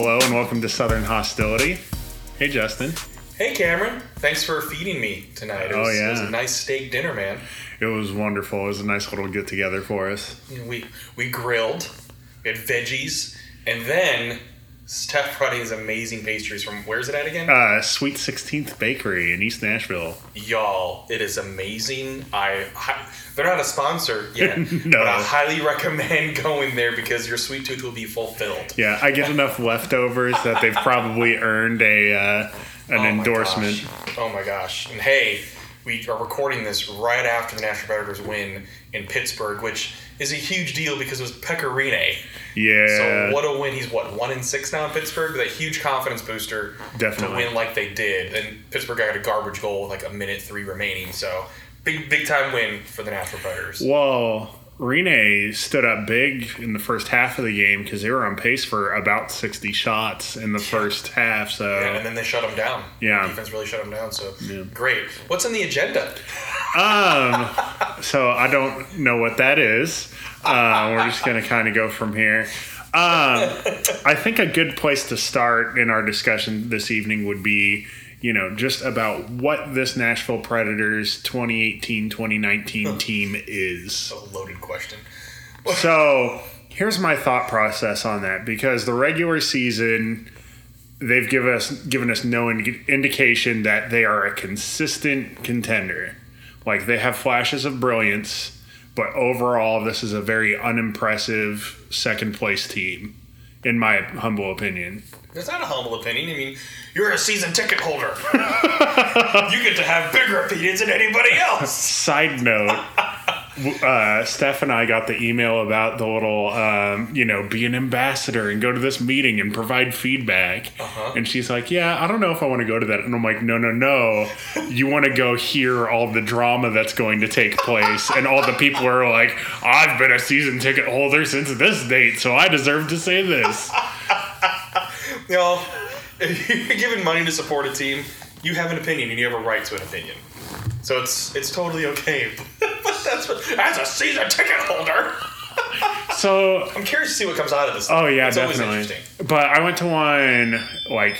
Hello and welcome to Southern Hostility. Hey, Justin. Hey Cameron, thanks for feeding me tonight. It Oh, was, it yeah. was a nice steak dinner, man. It was wonderful. It was a nice little get together for us. We we grilled, we had veggies, and then Steph brought these amazing pastries from where's it at again? Uh, Sweet 16th Bakery in East Nashville. Y'all, it is amazing. I hi- they're not a sponsor yet, No. but I highly recommend going there because your sweet tooth will be fulfilled. Yeah, I get enough leftovers that they've probably earned a uh, an Oh endorsement. gosh. Oh my gosh! And hey, we are recording this right after the Nashville Predators win in Pittsburgh, which is a huge deal because it was Pekka Rinne. Yeah. So what a win! He's what one in six now in Pittsburgh. That huge confidence booster Definitely. to win like they did. And Pittsburgh got a garbage goal with like a minute three remaining. So big big time win for the Nashville Predators. Well, Rinne stood up big in the first half of the game because they were on pace for about 60 shots in the first half. So, Yeah, and then they shut them down. Yeah. defense really shut them down. So great. What's on the agenda? um, so I don't know what that is. Uh, we're just going to kind of go from here. Um, I think a good place to start in our discussion this evening would be, you know, just about what this Nashville Predators 2018 2019 team is. A loaded question. So here's my thought process on that because the regular season they've given us given us no indi- indication that they are a consistent contender. Like they have flashes of brilliance, but overall this is a very unimpressive second place team in my humble opinion. That's not a humble opinion. I mean, you're a season ticket holder. you get to have bigger opinions than anybody else. Side note, uh, Steph and I got the email about the little, um, you know, be an ambassador and go to this meeting and provide feedback. Uh-huh. And she's like, yeah, I don't know if I want to go to that. And I'm like, no, no, no. You want to go hear all the drama that's going to take place. And all the people are like, I've been a season ticket holder since this date, so I deserve to say this. You know, if you're given money to support a team, you have an opinion and you have a right to an opinion. So it's it's totally okay. that's what, a season ticket holder, So I'm curious to see what comes out of this. Oh yeah, it's definitely. interesting. But I went to one like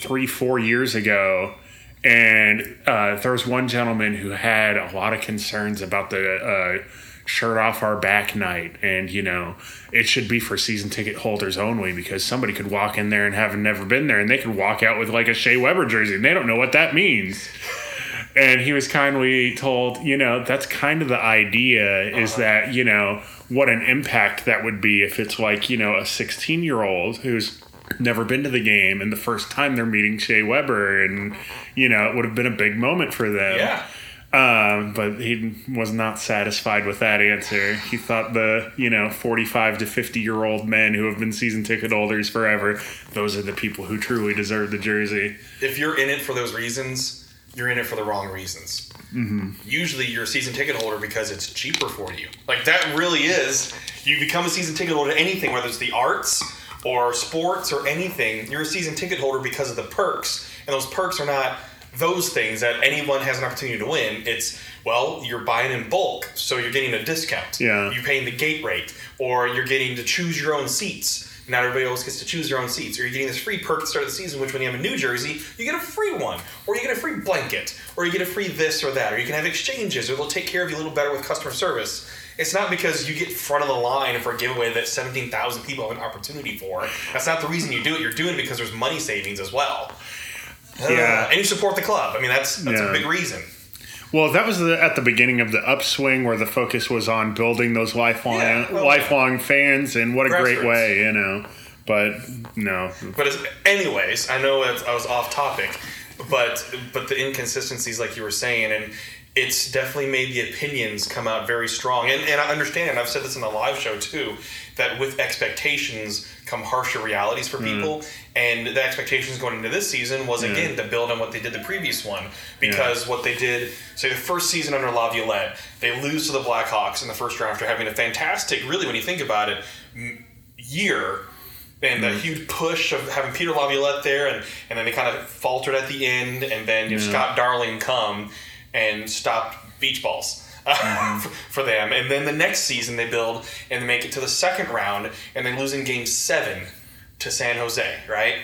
three, four years ago, and uh, there was one gentleman who had a lot of concerns about the uh, shirt off our back night, and you know it should be for season ticket holders only because somebody could walk in there and have never been there, and they could walk out with like a Shea Weber jersey, and they don't know what that means. And he was kindly told, you know, that's kind of the idea is that, you know, what an impact that would be if it's like, you know, a 16 year old who's never been to the game and the first time they're meeting Shea Weber and, you know, it would have been a big moment for them. Yeah. Um, but he was not satisfied with that answer. He thought the, you know, 45 to 50 year old men who have been season ticket holders forever, those are the people who truly deserve the jersey. If you're in it for those reasons, you're in it for the wrong reasons. Mm-hmm. Usually, you're a season ticket holder because it's cheaper for you. Like that really is. You become a season ticket holder to anything, whether it's the arts or sports or anything. You're a season ticket holder because of the perks, and those perks are not those things that anyone has an opportunity to win. It's well, you're buying in bulk, so you're getting a discount. Yeah. You're paying the gate rate, or you're getting to choose your own seats. Not everybody else gets to choose their own seats. Or you're getting this free perk at the start of the season, which when you have a new jersey, you get a free one. Or you get a free blanket. Or you get a free this or that. Or you can have exchanges, or they'll take care of you a little better with customer service. It's not because you get front of the line for a giveaway that 17,000 people have an opportunity for. That's not the reason you do it. You're doing it because there's money savings as well. Yeah. Uh, and you support the club. I mean, that's that's Yeah. a big reason. Well, that was the, at the beginning of the upswing where the focus was on building those lifelong Yeah, well, lifelong fans, and what a great way, you know. But no, But as, anyways, I know I was off topic, but but the inconsistencies, like you were saying, and it's definitely made the opinions come out very strong. And, and I understand, and I've said this in the live show too, that with expectations come harsher realities for hmm. people. And the expectations going into this season was again to build on what they did the previous one, because what they did, say the first season under Laviolette, they lose to the Blackhawks in the first round after having a fantastic, really when you think about it, year. And the hmm. huge push of having Peter Laviolette there, and, and then they kind of faltered at the end, and then know, Scott Darling come and stopped beach balls. uh, for- them, and then the next season they build and they make it to the second round, and they lose in Game Seven to San Jose, right?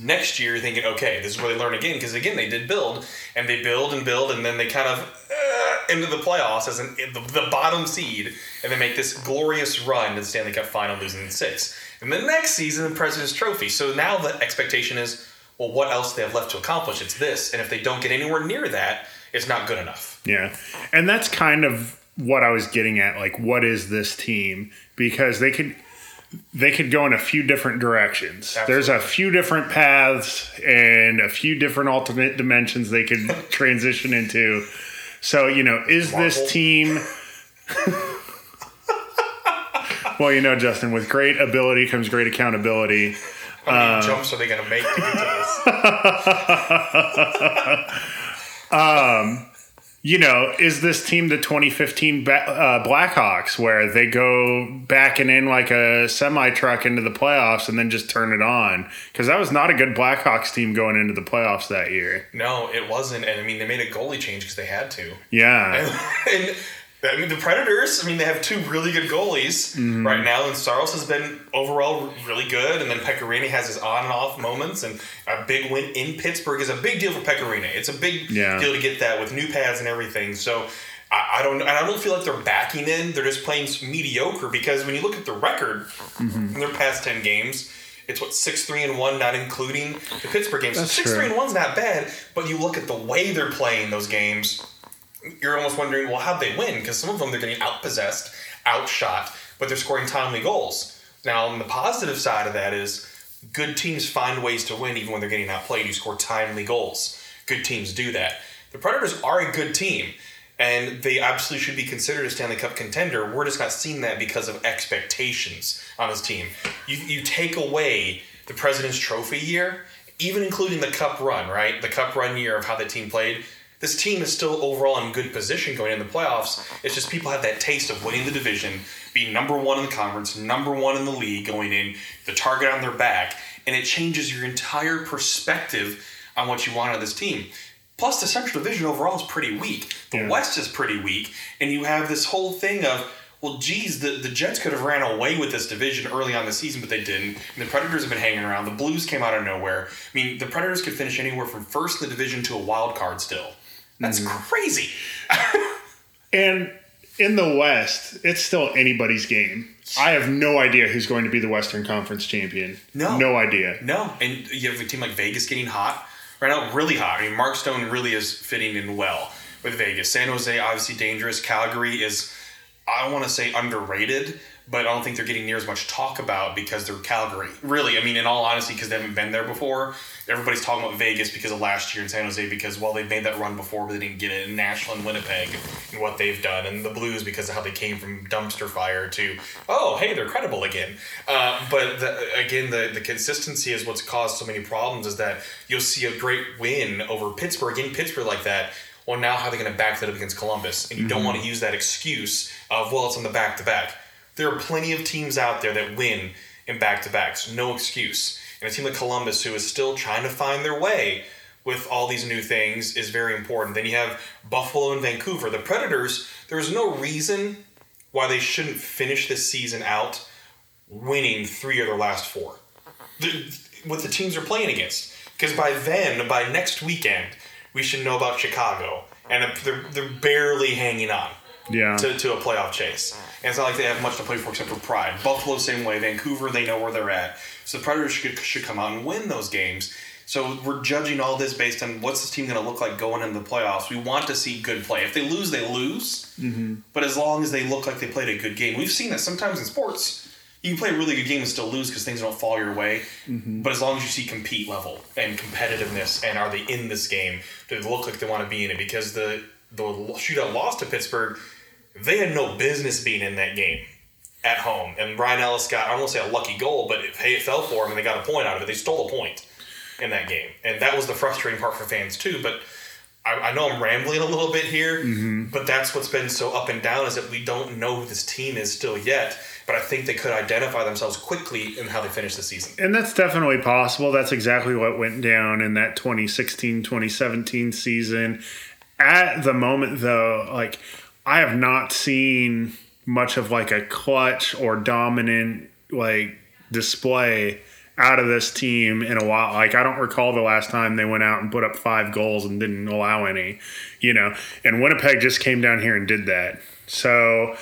Next year, you're thinking, okay, this is where they learn again, because again, they did build, and they build and build, and then they kind of uh, into the playoffs as an, the, the bottom seed, and they make this glorious run to the Stanley Cup final, losing in six. And the next season, the President's Trophy. So now the expectation is, well, what else they have left to accomplish? It's this, and if they don't get anywhere near that, it's not good enough. Yeah. And that's kind of what I was getting at. Like, what is this team? Because they could they could go in a few different directions. Absolutely. There's a few different paths and a few different alternate dimensions they could transition into. So, you know, is Marvel. this team Well, you know, Justin, with great ability comes great accountability. How many um, jumps are they going to make to get to this? you know, is this team the 2015 ba- uh, Blackhawks where they go backing in like a semi truck into the playoffs and then just turn it on? Because that was not a good Blackhawks team going into the playoffs that year. No, it wasn't. And I mean, they made a goalie change because they had to. Yeah. and I mean, the Predators, I mean, they have two really good goalies Mm-hmm. right now, and Saros has been overall really good, and then Pekka Rinne has his on and off moments, and a big win in Pittsburgh is a big deal for Pekka Rinne. It's a big Yeah. deal to get that with new pads and everything. So I, I don't, and I don't feel like they're backing in. They're just playing mediocre because when you look at the record Mm-hmm. in their past ten games. It's what six three and one, not including the Pittsburgh games. So That's six true. three and one's not bad, but you look at the way they're playing those games you're almost wondering, well, how'd they win? Because some of them they're getting outpossessed, outshot, but they're scoring timely goals. Now, on the positive side of that is good teams find ways to win even when they're getting outplayed. You score timely goals. Good teams do that. The Predators are a good team, and they absolutely should be considered a Stanley Cup contender. We're just not seeing that because of expectations on this team. You, you take away the President's Trophy year, even including the Cup run, right? The Cup run year of how the team played this team is still overall in good position going into the playoffs. It's just people have that taste of winning the division, being number one in the conference, number one in the league going in, the target on their back, and it changes your entire perspective on what you want out of this team. Plus, the Central Division overall is pretty weak. The Yeah. West is pretty weak, and you have this whole thing of, well, geez, the, the Jets could have ran away with this division early on the season, but they didn't. And the Predators have been hanging around. The Blues came out of nowhere. I mean, the Predators could finish anywhere from first in the division to a wild card still. That's mm-hmm. crazy. And in the West, it's still anybody's game. I have no idea who's going to be the Western Conference champion. No. No idea. No, and you have a team like Vegas getting hot right now, really hot. I mean, Mark Stone really is fitting in well with Vegas. San Jose obviously dangerous. Calgary is, I want to say underrated, but I don't think they're getting near as much talk about because they're Calgary. Really, I mean, in all honesty, because they haven't been there before. Everybody's talking about Vegas because of last year in San Jose because well they've made that run before but they didn't get it. In Nashville and Winnipeg and what they've done and the Blues because of how they came from dumpster fire to oh hey they're credible again. Uh, but the, again the, the consistency is what's caused so many problems is that you'll see a great win over Pittsburgh in Pittsburgh like that. Well now how are they going to back that up against Columbus? And you don't want to use that excuse of well it's on the back to back there are plenty of teams out there that win in back to backs no excuse and a team like Columbus, who is still trying to find their way with all these new things, is very important. Then you have Buffalo and Vancouver. The Predators, there's no reason why they shouldn't finish this season out winning three of their last four. The, with the teams they're playing against. Because by then, by next weekend, we should know about Chicago. And they're, they're barely hanging on Yeah. to, to a playoff chase. And it's not like they have much to play for except for pride. Buffalo, same way. Vancouver, they know where they're at. So the Predators should, should come out and win those games. So we're judging all this based on what's this team going to look like going into the playoffs. We want to see good play. If they lose, they lose. Mm-hmm. But as long as they look like they played a good game, we've seen that sometimes in sports. You can play a really good game and still lose because things don't fall your way. But as long as you see compete level and competitiveness, and are they in this game? Do they look like they want to be in it? Because the the shootout loss to Pittsburgh, they had no business being in that game at home. And Ryan Ellis got, I don't want to say a lucky goal, but it, hey, it fell for him and they got a point out of it. They stole a point in that game. And that was the frustrating part for fans too. But I, I know I'm rambling a little bit here, mm-hmm. but that's what's been so up and down is that we don't know who this team is still yet. But I think they could identify themselves quickly in how they finish the season. And that's definitely possible. That's exactly what went down in that 2016 2017 season. At the moment, though, like I have not seen much of like a clutch or dominant like display out of this team in a while. Like I don't recall the last time they went out and put up five goals and didn't allow any, you know. And Winnipeg just came down here and did that. So,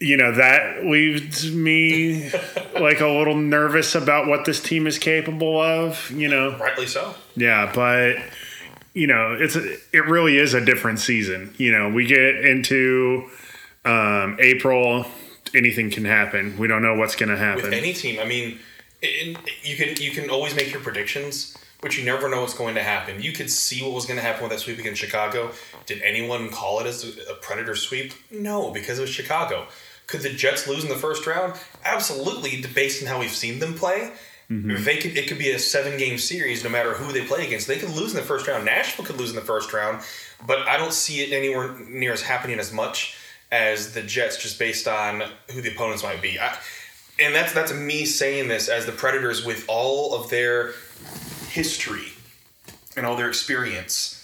you know, that leaves me like a little nervous about what this team is capable of, you know. Rightly so. Yeah, but you know, it's a, it really is a different season. You know, we get into um, April, anything can happen. We don't know what's going to happen. With any team, I mean, it, you can you can always make your predictions, but you never know what's going to happen. You could see what was going to happen with that sweep against Chicago. Did anyone call it as a Predator sweep? No, because it was Chicago. Could the Jets lose in the first round? Absolutely, based on how we've seen them play. Mm-hmm. They could it could be a seven game series no matter who they play against. They could lose in the first round. Nashville could lose in the first round, but I don't see it anywhere near as happening as much as the Jets just based on who the opponents might be. I, and that's that's me saying this as the Predators with all of their history and all their experience.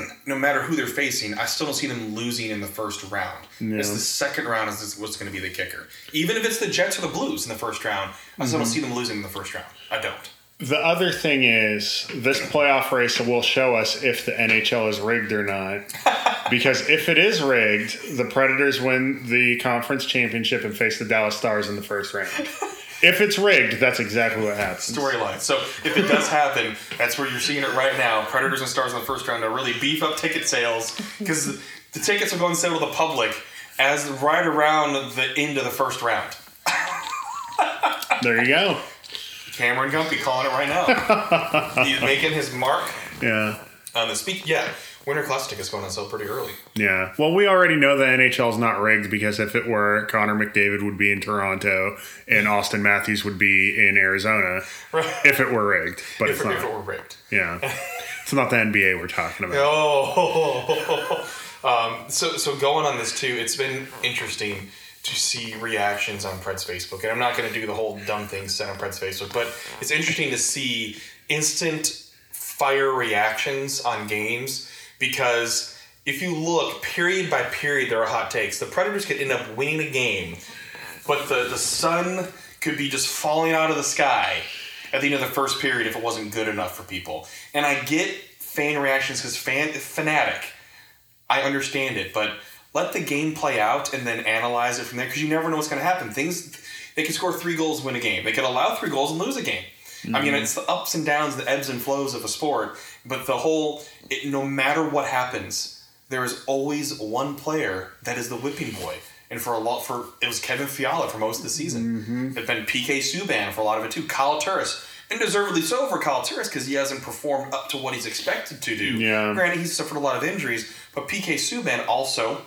no matter who they're facing, I still don't see them losing in the first round. No. It's the second round is what's going to be the kicker. Even if it's the Jets or the Blues in the first round, I still mm-hmm. don't see them losing in the first round. I don't. The other thing is, this playoff race will show us if the NHL is rigged or not. because if it is rigged, the Predators win the conference championship and face the Dallas Stars in the first round. If it's rigged, that's exactly what happens. Storyline. So if it does happen, that's where you're seeing it right now. Predators and Stars in the first round to really beef up ticket sales because the tickets will go on sale to the public as right around the end of the first round. there you go. Cameron Gumpy calling it right now. He's making his mark. Yeah. On the speak, yeah. Winter Classic is going on sale pretty early. Yeah. Well, we already know the NHL is not rigged because if it were, Connor McDavid would be in Toronto and Auston Matthews would be in Arizona. Right. If it were rigged, but if, it's not. If it were rigged. Yeah. it's not the NBA we're talking about. Oh. um, so so going on this too, it's been interesting to see reactions on Pred's Facebook. And I'm not going to do the whole dumb thing said on Pred's Facebook, but it's interesting to see instant fire reactions on games because if you look period by period, there are hot takes. The Predators could end up winning a game, but the, the sun could be just falling out of the sky at the end of the first period if it wasn't good enough for people. And I get fan reactions because fan fanatic. I understand it, but let the game play out and then analyze it from there because you never know what's going to happen. Things they can score three goals, win a game. They could allow three goals and lose a game. Mm-hmm. I mean, mm-hmm. it's the ups and downs, the ebbs and flows of a sport. But the whole, it, no matter what happens, there is always one player that is the whipping boy. And for a lot, for it was Kevin Fiala for most of the season. Mm-hmm. It's been PK Subban for a lot of it too. Kyle Turris, and deservedly so for Kyle Turris because he hasn't performed up to what he's expected to do. Yeah. Granted, he's suffered a lot of injuries, but PK Subban also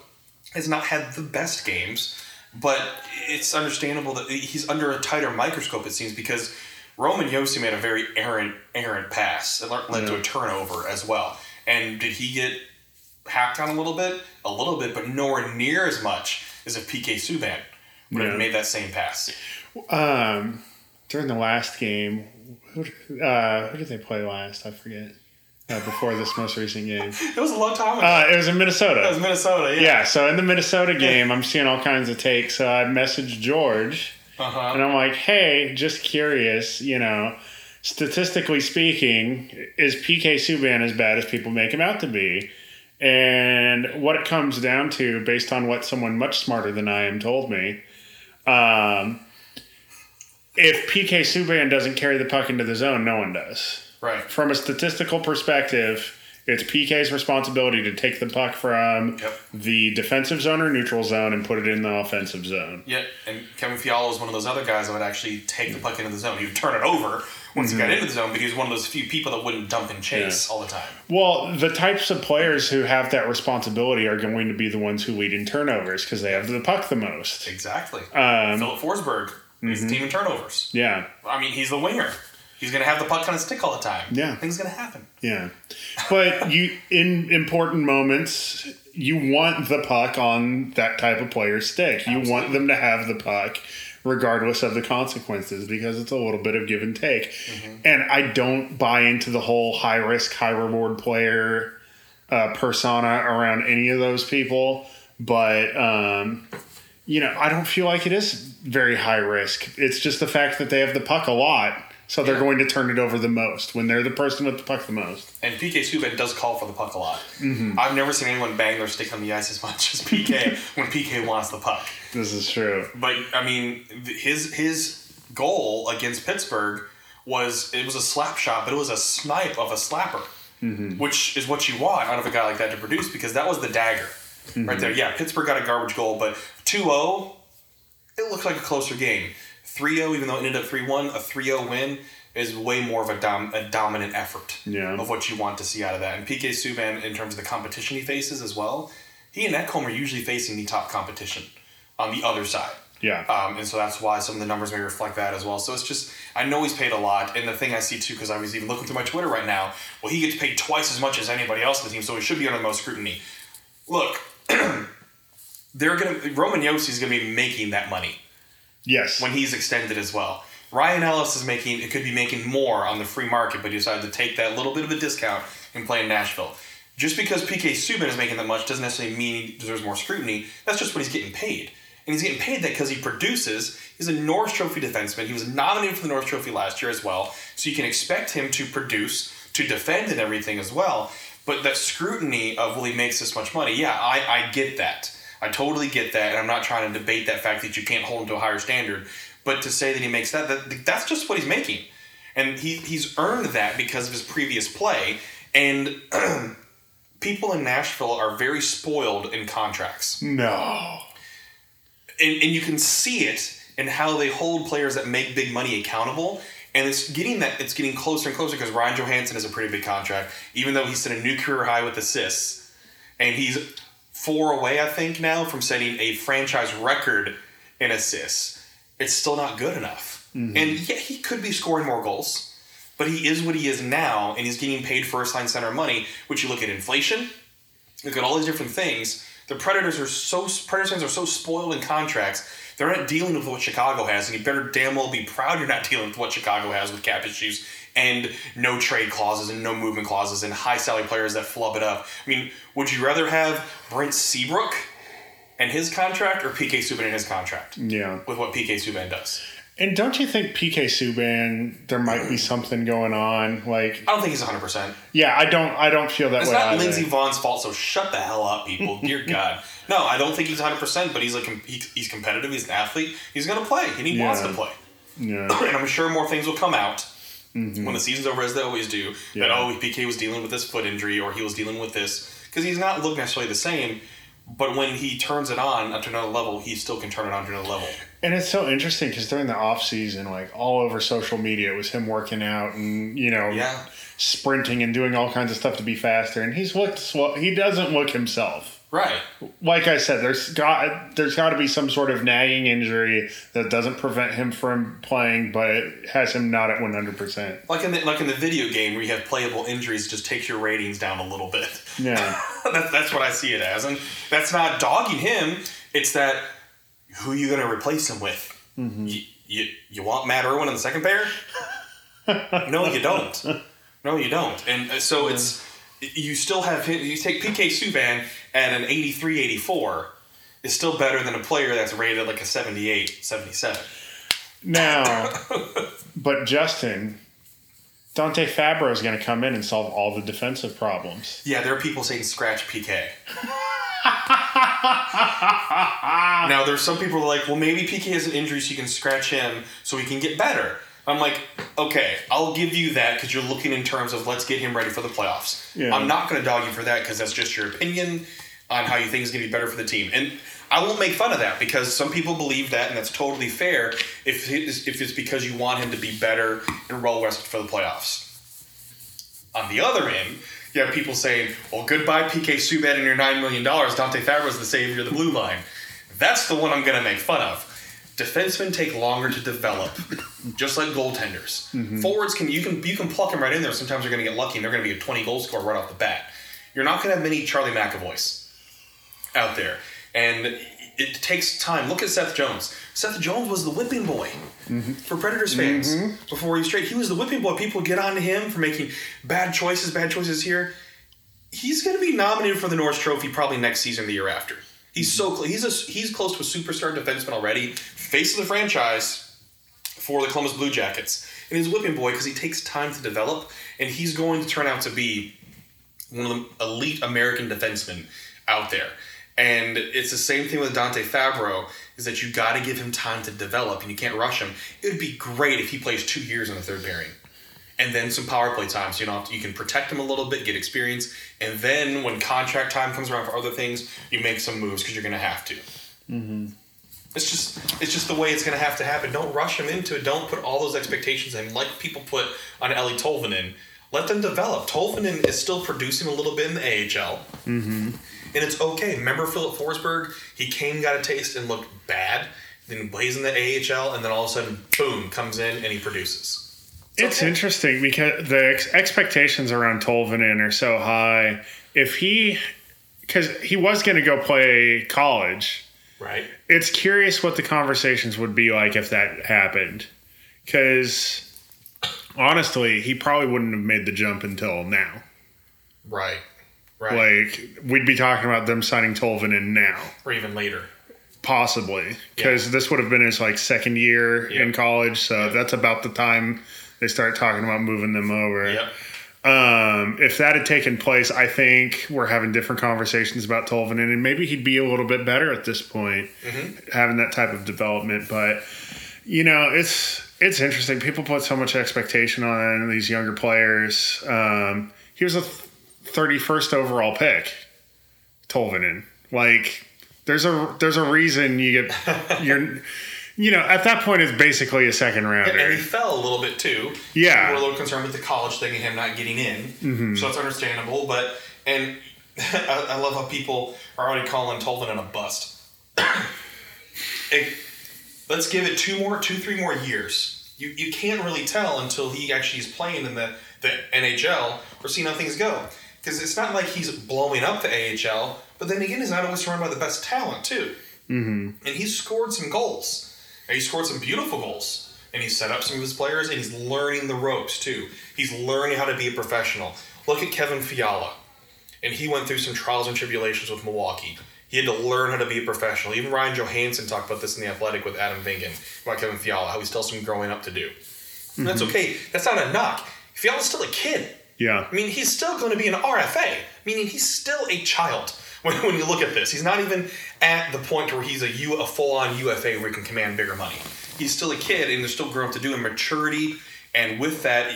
has not had the best games, but it's understandable that he's under a tighter microscope, it seems, because Roman Josi made a very errant, errant pass. It led yeah. to a turnover as well. And did he get hacked on a little bit? A little bit, but nowhere near as much as if PK Subban would yeah. have made that same pass. Um, during the last game, who, uh, who did they play last? I forget uh, before this most recent game. It was a long time ago. Uh, it was in Minnesota. It was Minnesota, yeah. Yeah, so in the Minnesota game, I'm seeing all kinds of takes. So I messaged George, uh-huh. and I'm like, hey, just curious, you know, statistically speaking, is PK Subban as bad as people make him out to be? And what it comes down to, based on what someone much smarter than I am told me, um, if PK Subban doesn't carry the puck into the zone, no one does. Right. From a statistical perspective, it's PK's responsibility to take the puck from yep. the defensive zone or neutral zone and put it in the offensive zone. Yeah, and Kevin Fiala was one of those other guys that would actually take the puck into the zone. He would turn it over once mm-hmm. he got into the zone, but he was one of those few people that wouldn't dump and chase yeah. all the time. Well, the types of players who have that responsibility are going to be the ones who lead in turnovers because they have the puck the most. Exactly. Um, Filip Forsberg leads mm-hmm. team in turnovers. Yeah. I mean, he's the winger. He's gonna have the puck on his stick all the time. Yeah, things gonna happen. Yeah, but you in important moments, you want the puck on that type of player's stick. Absolutely. You want them to have the puck regardless of the consequences because it's a little bit of give and take. Mm-hmm. And I don't buy into the whole high risk, high reward player uh, persona around any of those people. But, um, you know, I don't feel like it is very high risk. It's just the fact that they have the puck a lot So they're going to turn it over the most when they're the person with the puck the most. And PK Subban does call for the puck a lot. Mm-hmm. I've never seen anyone bang their stick on the ice as much as PK when PK wants the puck. This is true. But I mean, his his goal against Pittsburgh was it was a slap shot, but it was a snipe of a slapper, which is what you want out of a guy like that to produce because that was the dagger right there. Yeah, Pittsburgh got a garbage goal, but 2-0, it looked like a closer game. 3-0, even though it ended up 3-1, a 3-0 win is way more of a, dom- a dominant effort Yeah. of what you want to see out of that. And PK Subban, in terms of the competition he faces as well, he and Ekholm are usually facing the top competition on the other side. Yeah. Um, and so that's why some of the numbers may reflect that as well. So it's just, I know he's paid a lot. And the thing I see too, because I was even looking through my Twitter right now, well, he gets paid twice as much as anybody else on the team, so he should be under the most scrutiny. Look, they're going to, Roman Josi's going to be making that money yes. when he's extended as well. Ryan Ellis is making, it could be making more on the free market, but he decided to take that little bit of a discount and play in Nashville. Just because PK Subban is making that much doesn't necessarily mean he deserves more scrutiny. That's just what he's getting paid. And he's getting paid that because he produces. He's a Norris Trophy defenseman. He was nominated for the Norris Trophy last year as well. So you can expect him to produce, to defend and everything as well. But that scrutiny of, well, he makes this much money, yeah, I, I get that. I totally get that. And I'm not trying to debate that fact that you can't hold him to a higher standard. But to say that he makes that, that that's just what he's making. And he, he's earned that because of his previous play. And people in Nashville are very spoiled in contracts. no. And, and you can see it in how they hold players that make big money accountable. And it's getting that it's getting closer and closer because Ryan Johansen has a pretty big contract, even though he's set a new career high with assists. And he's four away, I think, now from setting a franchise record in assists. It's still not good enough. Mm-hmm. And yeah, he could be scoring more goals, but he is what he is now, and he's getting paid first line center money, which you look at inflation, look at all these different things. The Predators are so Predators fans are so spoiled in contracts. They're not dealing with what Chicago has, and you better damn well be proud you're not dealing with what Chicago has with cap issues and no trade clauses and no movement clauses and high salary players that flub it up. I mean, would you rather have Brent Seabrook and his contract or PK Subban and his contract Yeah. with what PK Subban does? And don't you think PK Subban there might be something going on? Like, I don't think he's 100%. yeah, I don't, I don't feel that It's way. It's not either. Lindsey Vonn's fault, so shut the hell up, people. Dear God. No, I don't think he's 100%, but he's like he, he's competitive. He's an athlete. He's going to play, and he wants to play. Yeah. And I'm sure more things will come out when the season's over, as they always do. That, Mm-hmm. Oh, PK was dealing with this foot injury, or he was dealing with this. Because he's not look necessarily the same, but when he turns it on up to another level, he still can turn it on to another level. And it's so interesting because during the off season, like all over social media, it was him working out and you know Yeah. sprinting and doing all kinds of stuff to be faster. And he's looked he doesn't look himself. Right. Like I said, there's got there's got to be some sort of nagging injury that doesn't prevent him from playing, but it has him not at one hundred percent. Like in the, like in the video game where you have playable injuries, just takes your ratings down a little bit. Yeah, that's, that's what I see it as. And that's not dogging him. It's that who are you going to replace him with? You, you, you want Matt Irwin in the second pair? no, you don't. No, you don't. And uh, so it's you still have him. You take PK Subban at an 83 84 is still better than a player that's rated like a 78 77. now, but Justin Dante Fabbro is going to come in and solve all the defensive problems. Yeah, there are people saying scratch PK. now there's some people like, well, maybe PK has an injury, so you can scratch him so he can get better. I'm like, okay, I'll give you that because you're looking in terms of let's get him ready for the playoffs. Yeah. I'm not going to dog you for that because that's just your opinion on how you think is going to be better for the team, and I won't make fun of that because some people believe that, and that's totally fair. If it's, if it's because you want him to be better and well rested for the playoffs. On the other end, you have people saying, well, goodbye PK Subban and your $9 million. Dante Fabbro's the savior of the blue line. That's the one I'm going to make fun of. Defensemen take longer to develop, just like goaltenders. Mm-hmm. Forwards can you can you can pluck them right in there. Sometimes they're going to get lucky and they're going to be a 20 goal scorer right off the bat. You're not going to have many Charlie McAvoys out there, and it takes time. Look at Seth Jones. Seth Jones was the whipping boy mm-hmm. for Predators fans mm-hmm. before he was straight. He was the whipping boy. People get on to him for making bad choices, bad choices here. He's going to be nominated for the Norris Trophy probably next season, the year after. He's so he's a, he's close to a superstar defenseman already, face of the franchise for the Columbus Blue Jackets. and he's a whipping boy because he takes time to develop, and he's going to turn out to be one of the elite American defensemen out there. And it's the same thing with Dante Fabbro, is that you got to give him time to develop, and you can't rush him. It would be great if he plays two years in the third pairing, and then some power play time, so you know you can protect him a little bit, get experience, and then when contract time comes around for other things, you make some moves because you're going to have to. Mm-hmm. It's just it's just the way it's going to have to happen. Don't rush him into it. Don't put all those expectations in, like people put on Eeli Tolvanen. Let them develop. Tolvanen is still producing a little bit in the AHL. Mm-hmm and it's okay. Remember Filip Forsberg? He came, got a taste, and looked bad. Then he plays in the AHL, and then all of a sudden, boom, comes in and he produces. It's, okay. interesting because the ex- expectations around Tolvanen are so high. If he, because he was going to go play college, right? It's curious what the conversations would be like if that happened, because honestly, he probably wouldn't have made the jump until now. Right. Right. Like we'd be talking about them signing Tolvanen now, or even later, possibly, because yeah. this would have been his like second year yep. in college. So yep. that's about the time they start talking about moving them over. Yep. Um, if that had taken place, I think we're having different conversations about Tolvanen, and maybe he'd be a little bit better at this point, mm-hmm. having that type of development. But you know, it's it's interesting. People put so much expectation on these younger players. Um, he was a 31st overall pick, Tolvanen. Like, there's a there's a reason you get you're. You know, at that point, it's basically a second rounder. And he fell a little bit too. Yeah, we're a little concerned with the college thing and him not getting in, mm-hmm. so it's understandable. But and I, I, love how people are already calling Tolvanen a bust. it, let's give it two more, two, three more years. You you can't really tell until he actually is playing in the the NHL or seeing how things go because it's not like he's blowing up the AHL, but then again, he's not always surrounded by the best talent too. Mm-hmm. And he's scored some goals. And he scored some beautiful goals. And he set up some of his players, and he's learning the ropes too. He's learning how to be a professional. Look at Kevin Fiala, and he went through some trials and tribulations with Milwaukee. He had to learn how to be a professional. Even Ryan Johansen talked about this in the Athletic with Adam Vingan about Kevin Fiala, how he still has some growing up to do. Mm-hmm. That's okay. That's not a knock. Fiala's still a kid. Yeah. I mean, he's still going to be an RFA, meaning he's still a child when, when you look at this. He's not even at the point where he's a, U, a full on UFA where he can command bigger money. He's still a kid and there's still growing up to do in maturity. And with that,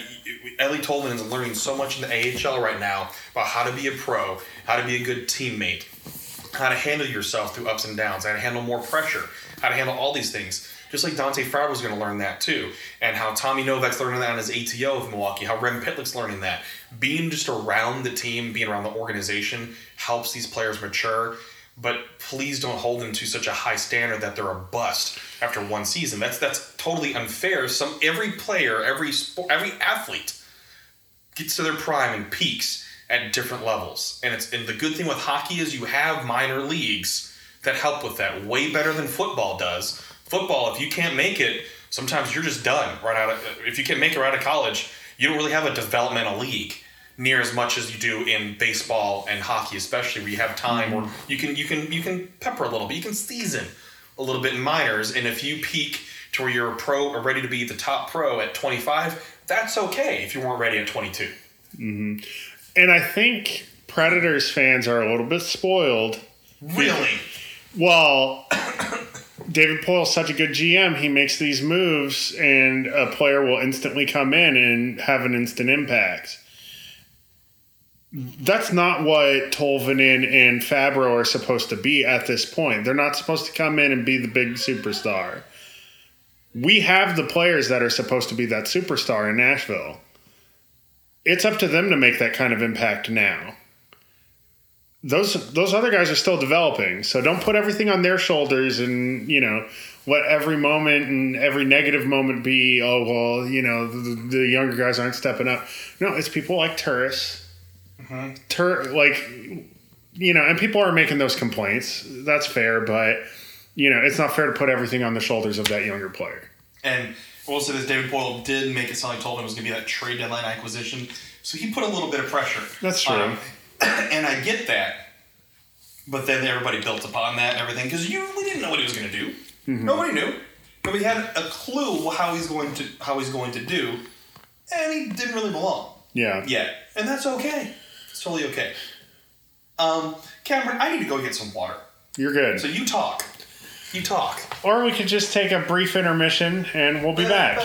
Eeli Tolvanen is learning so much in the AHL right now about how to be a pro, how to be a good teammate, how to handle yourself through ups and downs, how to handle more pressure, how to handle all these things. Just like Dante Fowler was going to learn that too, and how Tommy Novak's learning that on his ATO of Milwaukee, how Rem Pitlick's learning that. Being just around the team, being around the organization helps these players mature. But please don't hold them to such a high standard that they're a bust after one season. That's that's totally unfair. Some every player, every sport, every athlete gets to their prime and peaks at different levels. And it's and the good thing with hockey is you have minor leagues that help with that way better than football does football, if you can't make it, sometimes you're just done right out of. If you can't make it right out of college, you don't really have a developmental league near as much as you do in baseball and hockey, especially where you have time mm-hmm. where you can you can you can pepper a little bit, you can season a little bit in minors, and if you peak to where you're a pro or ready to be the top pro at 25, that's okay if you weren't ready at 22. Mm-hmm. And I think Predators fans are a little bit spoiled. Really? Well, David Poile's such a good GM. He makes these moves, and a player will instantly come in and have an instant impact. That's not what Tolvanen and Fabbro are supposed to be at this point. They're not supposed to come in and be the big superstar. We have the players that are supposed to be that superstar in Nashville. It's up to them to make that kind of impact now those those other guys are still developing. So don't put everything on their shoulders and you know let every moment and every negative moment be oh well you know the, the younger guys aren't stepping up. No, it's people like Turris, mm-hmm. Tur like you know, and people are making those complaints. That's fair, but you know it's not fair to put everything on the shoulders of that younger player. And also, this David Poile did make it sound like told him it was going to be that trade deadline acquisition, so he put a little bit of pressure. That's true. Um, and I get that. But then everybody built upon that and everything because you we didn't know what he was going to do. Mm-hmm. Nobody knew. Nobody had a clue how he's going to how he's going to do, and he didn't really belong Yeah. Yeah, and that's okay. It's totally okay. Um, Cameron, I need to go get some water. You're good. So you talk. You talk. Or we could just take a brief intermission and we'll be back.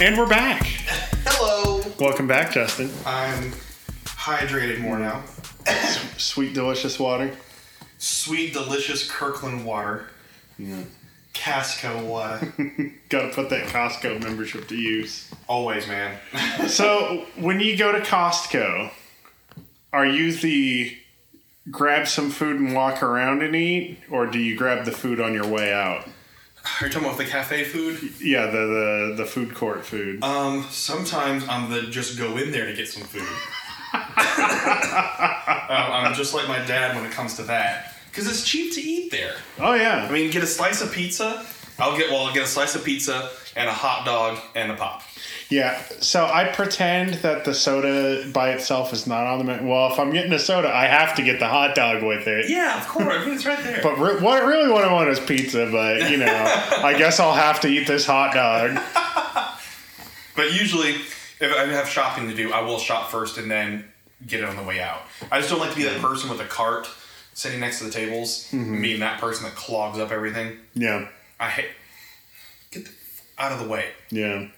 And we're back. Hello. Welcome back, Justin. I'm hydrated more now. Sweet, delicious water. Sweet, delicious Kirkland water. Costco water. Got to put that Costco membership to use. Always, man. So, when you go to Costco, are you the grab some food and walk around and eat, or do you grab the food on your way out? Are you talking about the cafe food? Yeah, the the, the food court food. Um, sometimes I'm the just go in there to get some food. um, I'm just like my dad when it comes to that. Because it's cheap to eat there. oh yeah, I mean, get a slice of pizza. I'll get well. I'll get a slice of pizza and a hot dog and a pop. Yeah. So I pretend that the soda by itself is not on the menu. Well, if I'm getting a soda, I have to get the hot dog with it. Yeah, of course. It's right there. But re- what really what I want is pizza. But you know, I guess I'll have to eat this hot dog. But usually, if I have shopping to do, I will shop first and then get it on the way out. I just don't like to be that person with a cart sitting next to the tables, mm-hmm. being that person that clogs up everything. Yeah. I hate. Get the f- out of the way. Yeah.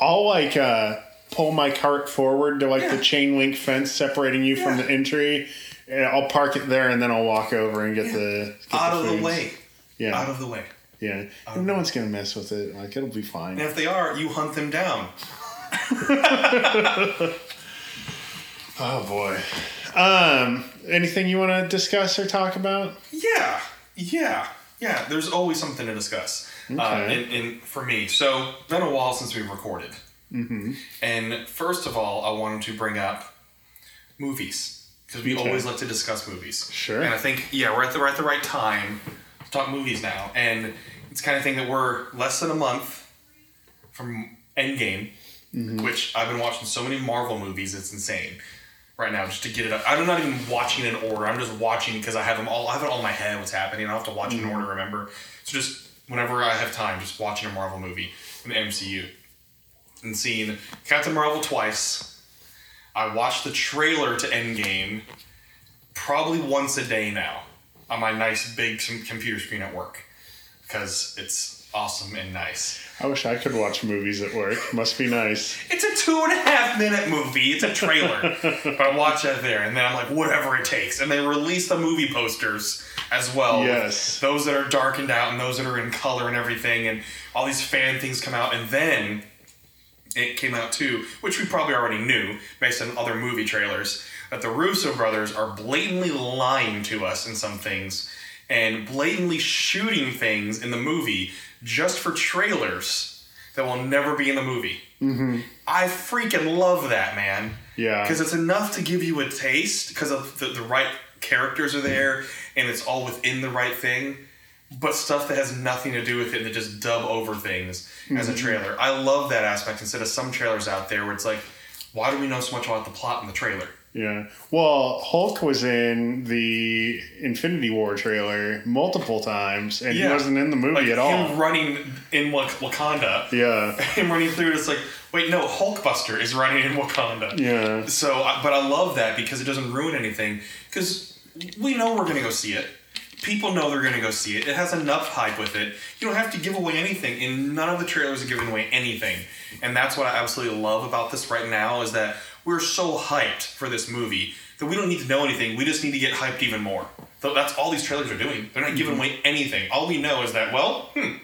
I'll like uh pull my cart forward to like Yeah. the chain link fence separating you from the entry. And I'll park it there and then I'll walk over and get the get Out of the way. Yeah. Out of the way. yeah. No one's gonna mess with it. Like it'll be fine. And if they are, you hunt them down. Oh boy. Um anything you wanna discuss or talk about? Yeah, yeah, yeah. There's always something to discuss. Uh, Okay. in, in for me, so been a while since we've recorded. Mm-hmm. And first of all, I wanted to bring up movies because we Okay. always like to discuss movies. Sure. And I think yeah, we're at the we're at the right time to talk movies now, and it's kind of thing that we're less than a month from Endgame, which I've been watching so many Marvel movies, it's insane. Right now, just to get it up. I'm not even watching in order. I'm just watching because I have them all. I have it all in my head. What's happening? I don't have to watch it in order. Remember? So just whenever I have time, just watching a Marvel movie in the MCU, and seeing Captain Marvel twice. I watch the trailer to Endgame probably once a day now on my nice big computer screen at work because it's awesome and nice. I wish I could watch movies at work. Must be nice. It's a two and a half minute movie. It's a trailer. but I watch that there, and then I'm like, whatever it takes. And they release the movie posters as well. Yes. Those that are darkened out and those that are in color and everything, and all these fan things come out. And then it came out too, which we probably already knew based on other movie trailers, that the Russo brothers are blatantly lying to us in some things and blatantly shooting things in the movie just for trailers that will never be in the movie. Mm-hmm. I freaking love that, man. Yeah. Because it's enough to give you a taste because of the, the right characters are there and it's all within the right thing. But stuff that has nothing to do with it and they just dub over things as a trailer. I love that aspect instead of some trailers out there where it's like, why do we know so much about the plot in the trailer? Yeah. Well, Hulk was in the Infinity War trailer multiple times, and he wasn't in the movie Like at all. him running in Wak- Wakanda, yeah. him running through it, it's like, wait, no, Hulkbuster is running in Wakanda. Yeah. So, but I love that because it doesn't ruin anything. Because we know we're gonna go see it. People know they're gonna go see it. It has enough hype with it. You don't have to give away anything, and none of the trailers are giving away anything. And that's what I absolutely love about this right now is that we're so hyped for this movie that we don't need to know anything. We just need to get hyped even more. So that's all these trailers are doing. They're not giving away anything. All we know is that well, hmm,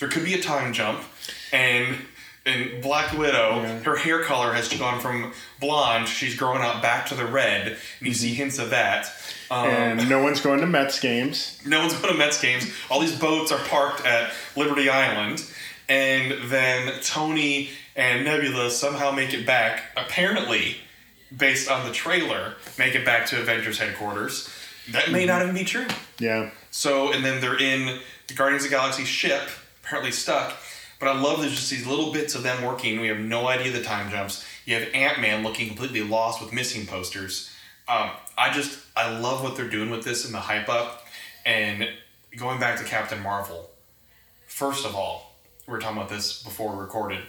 there could be a time jump, and in Black Widow, her hair color has gone from blonde, she's growing out back to the red, and you see hints of that. Um, And no one's going to Mets games. no one's going to Mets games. All these boats are parked at Liberty Island, and then Tony and Nebula somehow make it back. Apparently, based on the trailer, make it back to Avengers headquarters. That may not even be true. Yeah. So, and then they're in the Guardians of the Galaxy ship, apparently stuck. But I love there's just these little bits of them working. We have no idea the time jumps. You have Ant Man looking completely lost with missing posters. Um, I just, I love what they're doing with this and the hype up. And going back to Captain Marvel, first of all, we were talking about this before we recorded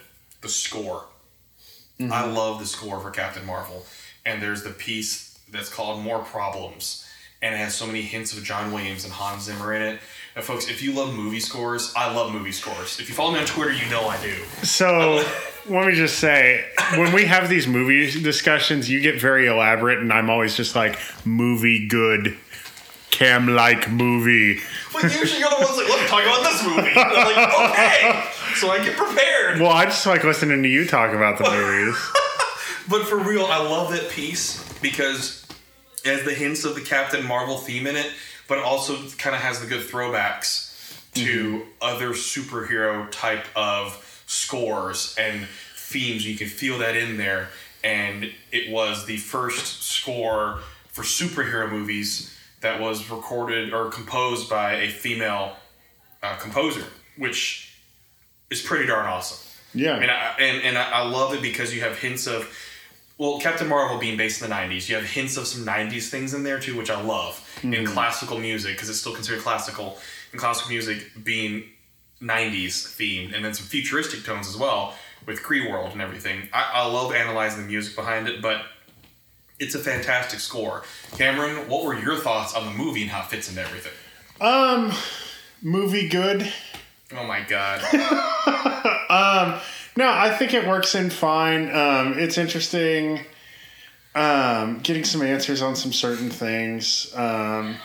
the score. Mm-hmm. I love the score for Captain Marvel. And there's the piece that's called More Problems. And it has so many hints of John Williams and Hans Zimmer in it. And folks, if you love movie scores, I love movie scores. If you follow me on Twitter, you know I do. So let me just say, when we have these movie discussions, you get very elaborate, and I'm always just like, movie good, cam like movie. But usually you're the ones like, let's talk about this movie. And I'm like, okay. So I get prepared. Well, I just like listening to you talk about the movies. But for real, I love that piece because it has the hints of the Captain Marvel theme in it, but also kind of has the good throwbacks to other superhero type of scores and themes. You can feel that in there. And it was the first score for superhero movies that was recorded or composed by a female uh, composer, which is pretty darn awesome. Yeah. And I, and, and I love it because you have hints of, well, Captain Marvel being based in the 90s, you have hints of some 90s things in there too, which I love. In classical music, because it's still considered classical, and classical music being 90s themed, and then some futuristic tones as well with Kree World and everything. I, I love analyzing the music behind it, but it's a fantastic score. Cameron, what were your thoughts on the movie and how it fits into everything? Um, movie good. Oh my god. No, I think it works in fine. Um, it's interesting. Um, getting some answers on some certain things. Um,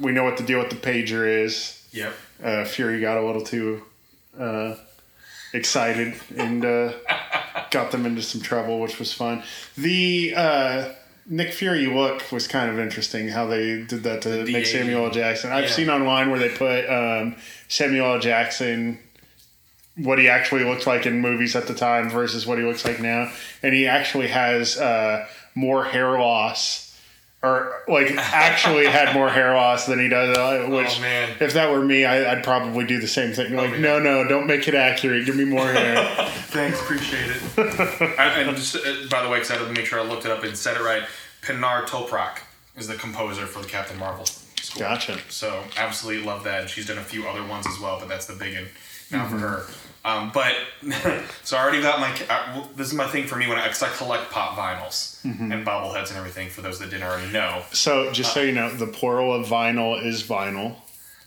we know what the deal with the pager is. yep. Uh, Fury got a little too uh, excited and uh, got them into some trouble, which was fun. The uh, Nick Fury look was kind of interesting how they did that to The de-aging. Samuel L. Jackson. I've Yeah. seen online where they put um, Samuel L. Jackson what he actually looked like in movies at the time versus what he looks like now, and he actually has uh, more hair loss. Or like actually had more hair loss than he does. uh, Which, Oh, man. if that were me, I, I'd probably do the same thing. Like, yeah. no, no, don't make it accurate. Give me more hair. Thanks, appreciate it. I, and just uh, by the way, because I had to make sure I looked it up and said it right. Pinar Toprak is the composer for the Captain Marvel score. Gotcha. So absolutely love that. And she's done a few other ones as well, but that's the big one now for her. Um, but so I already got my. Uh, well, this is my thing for me when I, cause I collect pop vinyls and bobbleheads and everything. For those that didn't already know, So, just so you know, the plural of vinyl is vinyl.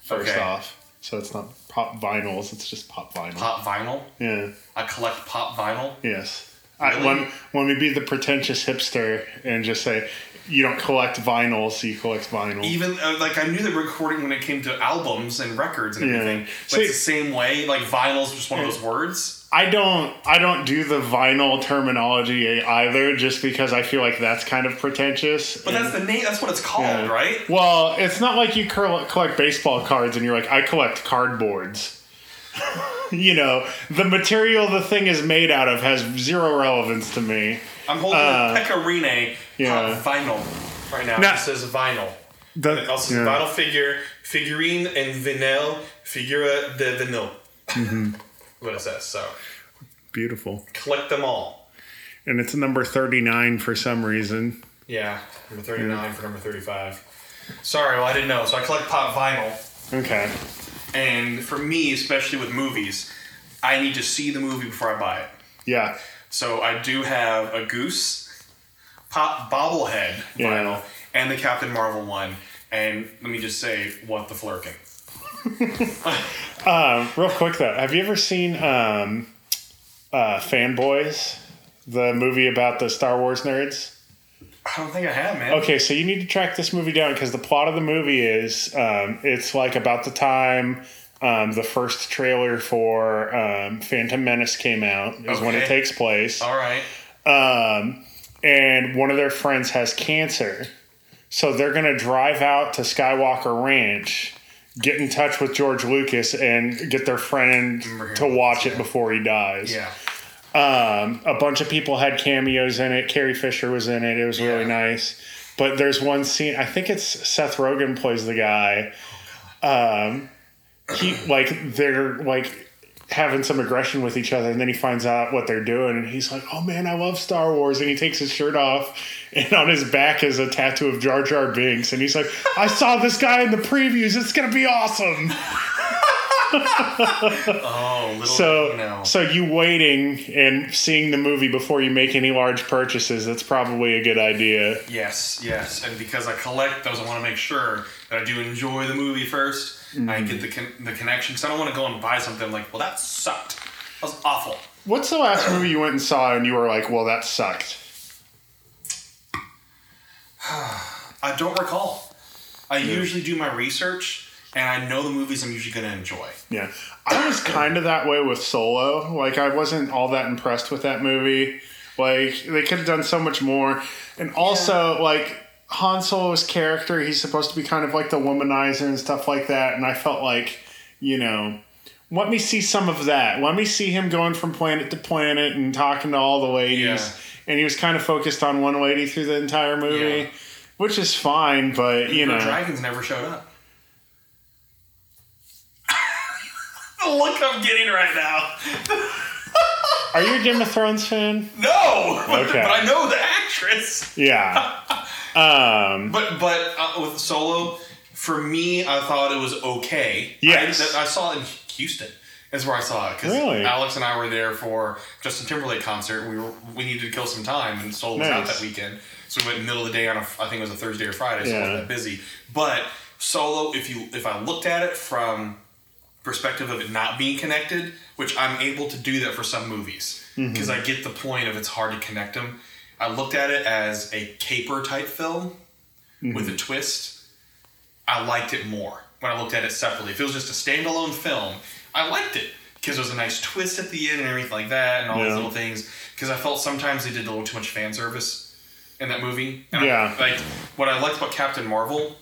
First Okay. off, so it's not pop vinyls; it's just pop vinyl. pop vinyl. Yeah. I collect pop vinyl. Yes. I, Really? let, let me be the pretentious hipster and just say, you don't collect vinyls, you collect vinyl. even uh, like I knew were recording when it came to albums and records and Yeah. everything. But See- it's the same way. Like vinyl's just one of those words. I don't I don't do the vinyl terminology either, just because I feel like that's kind of pretentious. But that's the name. That's what it's called, Yeah. right? Well, it's not like you collect baseball cards and you're like, I collect cardboards. you know, the material the thing is made out of has zero relevance to me. I'm holding Uh, a Pecorine yeah. vinyl right now. Now- it says vinyl. The, It also says yeah. vinyl figure, figurine, and vinyl, figura de vinyl. Mm-hmm. what it says. So Beautiful. collect them all. And it's number 39 for some reason. Yeah, number 39 for number 35. Sorry, well, I didn't know. So I collect pop vinyl. Okay. And for me, especially with movies, I need to see the movie before I buy it. Yeah. So I do have a Goose pop bobblehead Yeah. vinyl and the Captain Marvel one. And let me just say, what the Flerken. Um, real quick though, have you ever seen um, uh, Fanboys, the movie about the Star Wars nerds? I don't think I have, man. Okay, so you need to track this movie down because the plot of the movie is um, it's like about the time um, the first trailer for um, Phantom Menace came out is when it takes place. All right. um, and one of their friends has cancer. So they're going to drive out to Skywalker Ranch, get in touch with George Lucas, and get their friend to watch it before he dies. Yeah. Um, a bunch of people had cameos in it. Carrie Fisher was in it. It was really Yeah. nice. but there's one scene. I think it's Seth Rogen plays the guy. Um, he like they're like having some aggression with each other, and then he finds out what they're doing, and he's like, "Oh man, I love Star Wars," and he takes his shirt off, and on his back is a tattoo of Jar Jar Binks, and he's like, "I saw this guy in the previews. It's gonna be awesome." Oh, little So, you so you waiting and seeing the movie before you make any large purchases, that's probably a good idea. Yes, yes, and because I collect those, I want to make sure that I do enjoy the movie 1st I get mm. the con- the connection. So I don't want to go and buy something like, well, that sucked. That was awful. What's the last movie you went and saw and you were like, well, that sucked? I don't recall. I usually do my research, and I know the movies I'm usually going to enjoy. Yeah. I was kind of that way with Solo. Like, I wasn't all that impressed with that movie. Like, they could have done so much more. And also, like, Han Solo's character, he's supposed to be kind of like the womanizer and stuff like that. And I felt like, you know, let me see some of that. Let me see him going from planet to planet and talking to all the ladies. Yeah. And he was kind of focused on one lady through the entire movie, Yeah. which is fine, but, you the know. dragons never showed up. the look I'm getting right now. Are you a Game of Thrones fan? No, Okay. but I know the actress. Yeah. Um, But but uh, with Solo, for me, I thought it was okay. Yes. I, I saw it in Houston. Is where I saw it because Really? Alex and I were there for Justin Timberlake concert. We were we needed to kill some time, and Solo was out that weekend, so we went in the middle of the day on a I think it was a Thursday or Friday, so it Yeah. wasn't that busy. But Solo, if you if I looked at it from perspective of it not being connected, which I'm able to do that for some movies because I get the point of it's hard to connect them. I looked at it as a caper type film mm-hmm. with a twist. I liked it more when I looked at it separately. If it was just a standalone film, I liked it because there was a nice twist at the end and everything like that, and all these Yeah. little things. Because I felt sometimes they did a little too much fan service in that movie. And I- Yeah. like what I liked about Captain Marvel,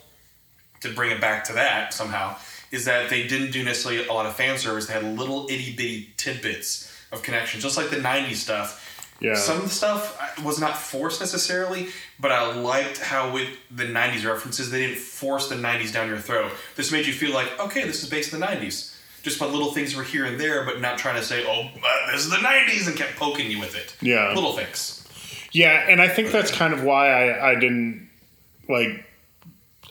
to bring it back to that somehow, is that they didn't do necessarily a lot of fan service. They had little itty bitty tidbits of connection, just like the '90s stuff. Yeah. Some of the stuff was not forced necessarily, but I liked how with the '90s references, they didn't force the '90s down your throat. This made you feel like, okay, this is based in the '90s. Just by little things were here and there, but not trying to say, oh, uh, this is the '90s, and kept poking you with it. Yeah. little things. Yeah, and I think that's kind of why I, I didn't like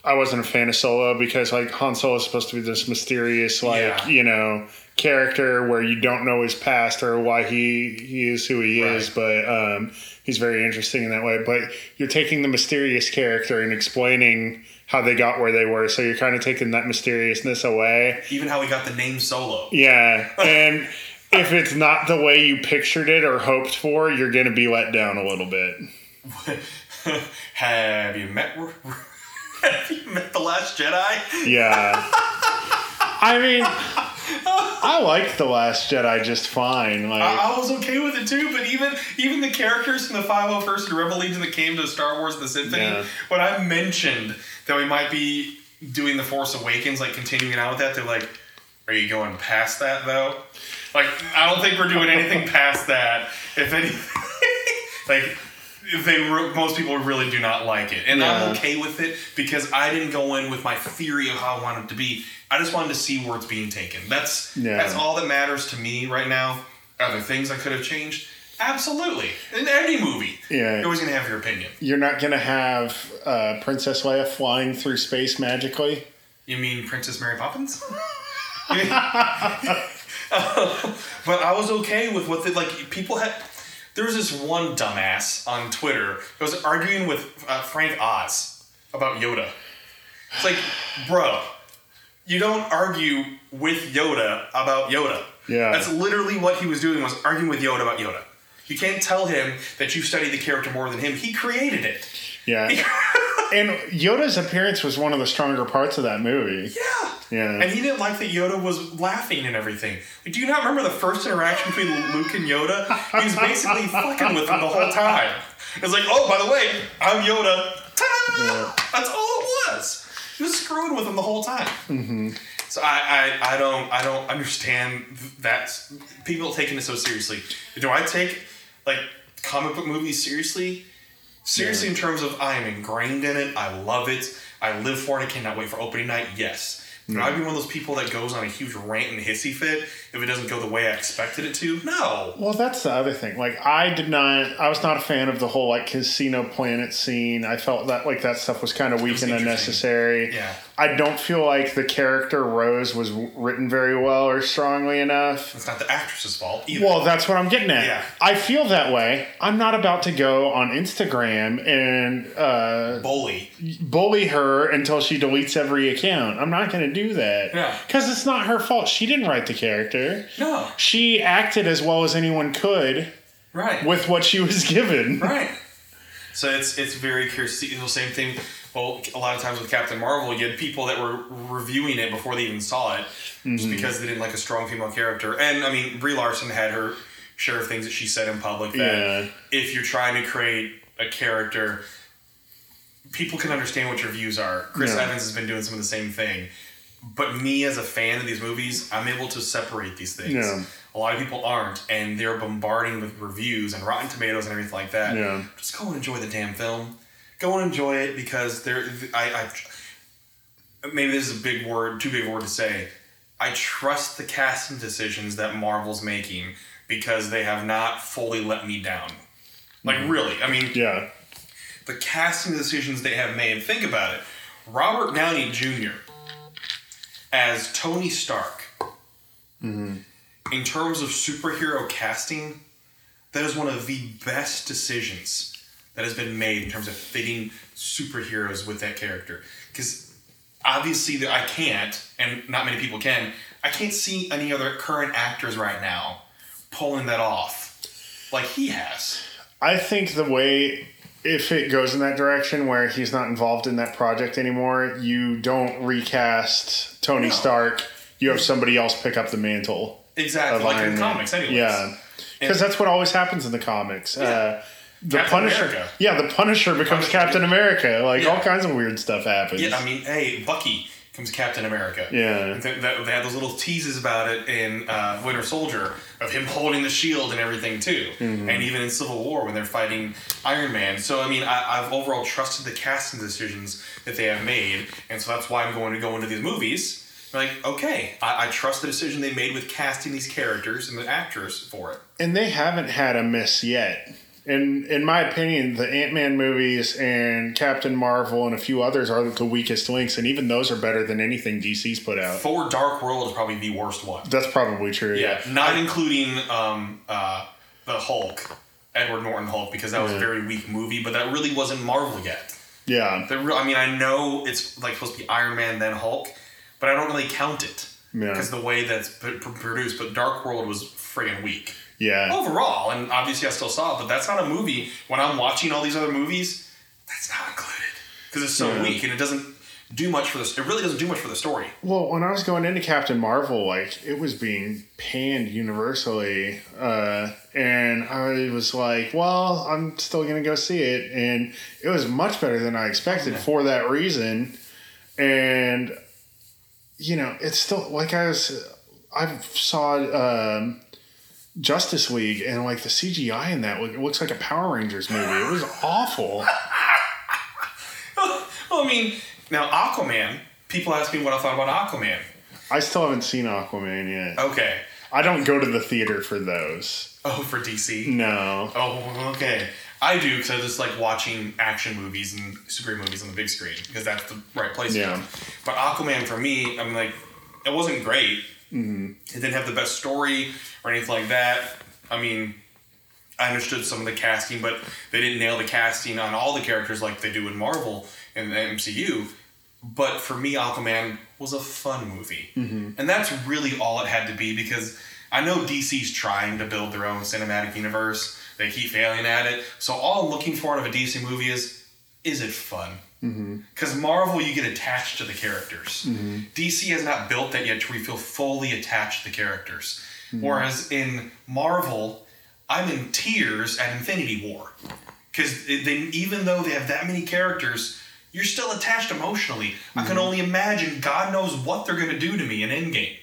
I wasn't a fan of Solo because like Han Solo is supposed to be this mysterious like, Yeah. you know, character where you don't know his past or why he he is who he is, but um he's very interesting in that way. But you're taking the mysterious character and explaining how they got where they were, so you're kind of taking that mysteriousness away. Even how we got the name Solo. Yeah, and if it's not the way you pictured it or hoped for, you're going to be let down a little bit. have you met? Have you met the Last Jedi? Yeah. I mean, I liked The Last Jedi just fine. Like, I, I was okay with it too, but even even the characters from the 501st and Rebel Legion that came to Star Wars The Symphony, Yeah. when I mentioned that we might be doing The Force Awakens, like continuing on with that, they're like, Are you going past that though? Like, I don't think we're doing anything past that. If anything, like, they re- most people really do not like it, and I'm okay with it because I didn't go in with my theory of how I wanted it to be. I just wanted to see where it's being taken. That's Yeah. that's all that matters to me right now. Are there things I could have changed? Absolutely. In any movie, Yeah. you're always gonna have your opinion. you're not going to have uh, Princess Leia flying through space magically. You mean Princess Mary Poppins? But I was okay with what they like. People had. There was this one dumbass on Twitter that was arguing with uh, Frank Oz about Yoda. It's like, bro, you don't argue with Yoda about Yoda. Yeah. That's literally what he was doing was arguing with Yoda about Yoda. You can't tell him that you studied the character more than him. He created it. Yeah. and Yoda's appearance was one of the stronger parts of that movie. Yeah. Yeah. And he didn't like that Yoda was laughing and everything. Like, do you not remember the first interaction between Luke and Yoda? He was basically fucking with him the whole time. It's like, oh, by the way, I'm Yoda. Ta-da! Yeah. That's all it was. He was screwing with him the whole time. Mm-hmm. So I, I, I don't I don't understand that people taking it so seriously. Do I take like comic book movies seriously? Seriously, in terms of I am ingrained in it, I love it, I live for it, I cannot wait for opening night. Yes. I'd be one of those people that goes on a huge rant and hissy fit if it doesn't go the way I expected it to. No. Well, that's the other thing. Like, I did not. I was not a fan of the whole like Casino Planet scene. I felt that like that stuff was kind of weak and unnecessary. Yeah. I don't feel like the character Rose was written very well or strongly enough. It's not the actress's fault either. Well, that's what I'm getting at. Yeah. I feel that way. I'm not about to go on Instagram and uh, Bully. bully her until she deletes every account. I'm not going to do that. Yeah. Because it's not her fault. She didn't write the character. No. She acted as well as anyone could Right. with what she was given. Right. So it's it's very curious. The same thing. Well, a lot of times with Captain Marvel, you had people that were reviewing it before they even saw it, just mm-hmm. because they didn't like a strong female character. And I mean, Brie Larson had her share of things that she said in public that Yeah. if you're trying to create a character, people can understand what your views are. Chris Yeah. Evans has been doing some of the same thing. But me as a fan of these movies, I'm able to separate these things. Yeah. A lot of people aren't, and they're bombarding with reviews and Rotten Tomatoes and everything like that. Yeah. Just go and enjoy the damn film. Go and enjoy it because there. I, I maybe this is a big word, too big a word to say. I trust the casting decisions that Marvel's making because they have not fully let me down. Like mm-hmm. really, I mean, Yeah. the casting decisions they have made. Think about it. Robert Downey Jr. as Tony Stark. Mm-hmm. In terms of superhero casting, that is one of the best decisions that has been made in terms of fitting superheroes with that character. Because obviously, I can't, and not many people can. I can't see any other current actors right now pulling that off like he has. I think the way, if it goes in that direction where he's not involved in that project anymore, you don't recast Tony No. Stark. You have somebody else pick up the mantle. Exactly, like Iron in Man. comics, anyways. Yeah, because that's what always happens in the comics. Uh, the Captain Punisher, America. yeah, the Punisher becomes Punisher, Captain. America. Like all kinds of weird stuff happens. Yeah, I mean, hey, Bucky comes Captain America. Yeah. Th- that- they had those little teases about it in uh, Winter Soldier of him holding the shield and everything too, Mm-hmm. and even in Civil War when they're fighting Iron Man. So I mean, I, I've overall trusted the casting decisions that they have made, and so that's why I'm going to go into these movies. Like, okay, I, I trust the decision they made with casting these characters and the actors for it. and they haven't had a miss yet. In in my opinion, the Ant Man movies and Captain Marvel and a few others are the weakest links, and even those are better than anything DC's put out. Thor: Dark World is probably the worst one. That's probably true. Yeah, not including um, uh, the Hulk, Edward Norton Hulk, because that was a very weak movie, but that really wasn't Marvel yet. Yeah. The I mean, I know it's like supposed to be Iron Man then Hulk, but I don't really count it Yeah. because the way that's produced. But Dark World was friggin' weak Yeah. overall, and obviously I still saw it. But that's not a movie. When I'm watching all these other movies, that's not included because it's so Yeah. weak and it doesn't do much for the. It really doesn't do much for the story. Well, when I was going into Captain Marvel, like it was being panned universally, uh, and I was like, "Well, I'm still gonna go see it," and it was much better than I expected for that reason. And you know, it's still like I was. I saw um, Justice League, and like the CGI in that, it looks like a Power Rangers movie. It was awful. well, I mean, now Aquaman. People ask me what I thought about Aquaman. I still haven't seen Aquaman yet. Okay. I don't go to the theater for those. Oh, for DC. No. Oh, okay. I do because I just like watching action movies and superhero movies on the big screen because that's the right place. Yeah. For them. But Aquaman for me, I'm like, it wasn't great. Mm-hmm. It didn't have the best story or anything like that. I mean, I understood some of the casting, but they didn't nail the casting on all the characters like they do in Marvel and the MCU. But for me, Aquaman was a fun movie. And that's really all it had to be because I know DC's trying to build their own cinematic universe. They keep failing at it. So all I'm looking for out of a DC movie is is it fun? Mm-hmm. Because Marvel, you get attached to the characters. Mm-hmm. DC has not built that yet to where you feel fully attached to the characters. Mm-hmm. Whereas in Marvel, I'm in tears at Infinity War. Because even though they have that many characters, you're still attached emotionally. I can only imagine God knows what they're going to do to me in Endgame.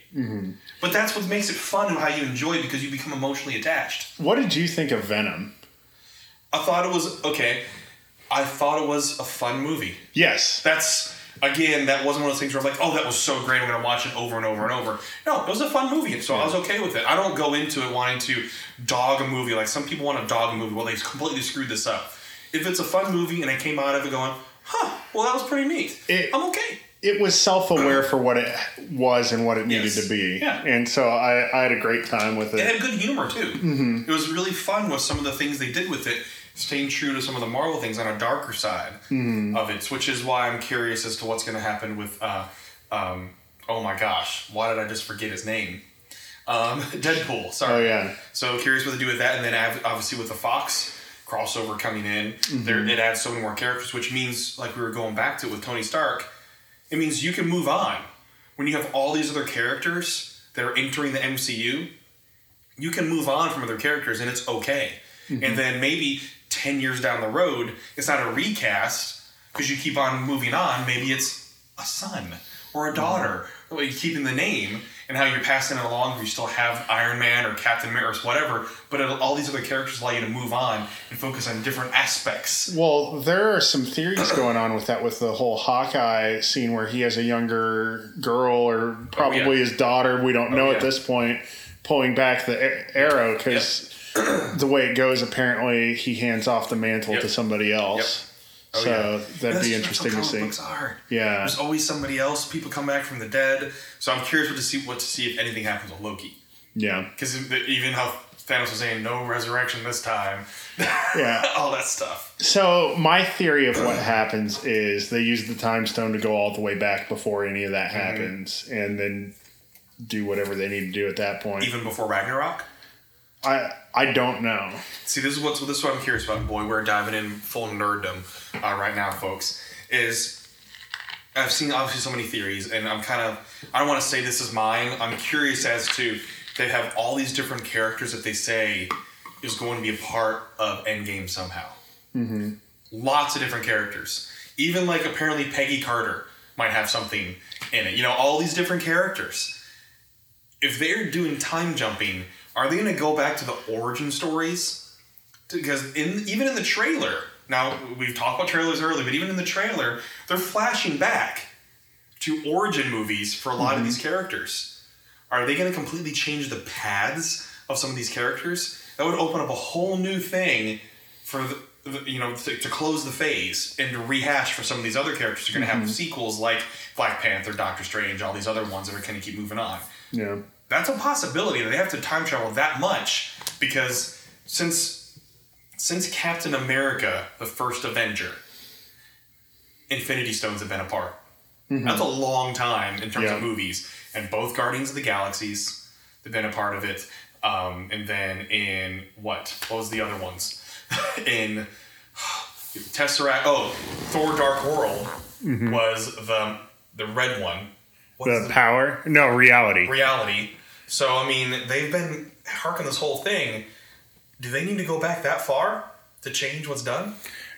But that's what makes it fun and how you enjoy it because you become emotionally attached. What did you think of Venom? I thought it was okay. I thought it was a fun movie. Yes. That's again, that wasn't one of those things where I'm like, oh, that was so great, I'm gonna watch it over and over and over. No, it was a fun movie, so I was okay with it. I don't go into it wanting to dog a movie like some people want to dog a movie. Well, they completely screwed this up. If it's a fun movie and I came out of it going, huh, well, that was pretty neat. It- I'm okay. it was self-aware for what it was and what it needed Yes. to be. Yeah. And so I, I had a great time with It it. had good humor too. Mm-hmm. It was really fun with some of the things they did with it, staying true to some of the Marvel things on a darker side of it, which is why I'm curious as to what's going to happen with. Uh, um, oh my gosh, why did I just forget his name? Um, Deadpool. Sorry. Oh, yeah. So curious what to do with that, and then obviously with the Fox crossover coming in, there it adds so many more characters, which means like we were going back to with Tony Stark, it means you can move on when you have all these other characters that are entering the MCU. You can move on from other characters, and it's okay. And then maybe ten years down the road, it's not a recast because you keep on moving on. Maybe it's a son or a daughter, like keeping the name and how you're passing it along. You still have Iron Man or Captain America or whatever, but it'll, all these other characters allow you to move on and focus on different aspects. Well, there are some theories going on with that, with the whole Hawkeye scene where he has a younger girl or probably Oh, yeah. his daughter. We don't oh, know yeah. at this point, pulling back the a- arrow because the way it goes, apparently he hands off the mantle Yep. to somebody else. Oh, so yeah. that'd be interesting to see. Books are. Yeah. There's always somebody else. People come back from the dead. So I'm curious what to see what to see if anything happens with Loki. Yeah, Because even how Thanos was saying no resurrection this time, yeah. all that stuff. So my theory of what happens is they use the time stone to go all the way back before any of that Mm-hmm. happens, and then do whatever they need to do at that point. Even before Ragnarok. I I don't know. See, this is what's this is what I'm curious about. Boy, we're diving in full nerddom uh, right now, folks. Is I've seen obviously so many theories, and I'm kind of I don't want to say this is mine. I'm curious as to they have all these different characters that they say is going to be a part of Endgame somehow. Mm-hmm. Lots of different characters. Even like apparently Peggy Carter might have something in it. You know, all these different characters if they're doing time jumping, are they going to go back to the origin stories? Because in even in the trailer, now we've talked about trailers earlier, but even in the trailer, they're flashing back to origin movies for a lot of mm-hmm. these characters. Are they going to completely change the paths of some of these characters? That would open up a whole new thing for the, you know to, to close the phase and to rehash for some of these other characters. You're going to have mm-hmm. sequels like Black Panther, Doctor Strange, all these other ones that are going to keep moving on Yeah. That's a possibility that they have to time travel that much because since since Captain America, the first Avenger, Infinity Stones have been apart. That's a long time in terms Yeah. of movies, and both Guardians of the Galaxies they've been a part of it. Um, and then in what? What was the other ones? in Tesseract. Oh, Thor: Dark World was the the red one. Is The power? No, reality. reality. So I mean, they've been harking this whole thing. Do they need to go back that far to change what's done?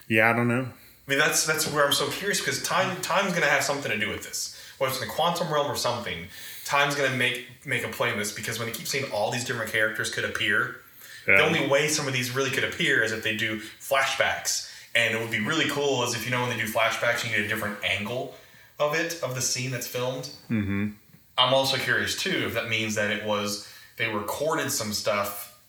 Yeah, I don't know. I mean, that's that's where I'm so curious because time time's going to have something to do with this. Whether it's in the quantum realm or something, time's going to make make a play in this because when they keep saying all these different characters could appear, the only way some of these really could appear is if they do flashbacks. And it would be really cool is if you know when they do flashbacks, you get a different angle of it of the scene that's filmed. Mm-hmm. I'm also curious too if that means that it was they recorded some stuff,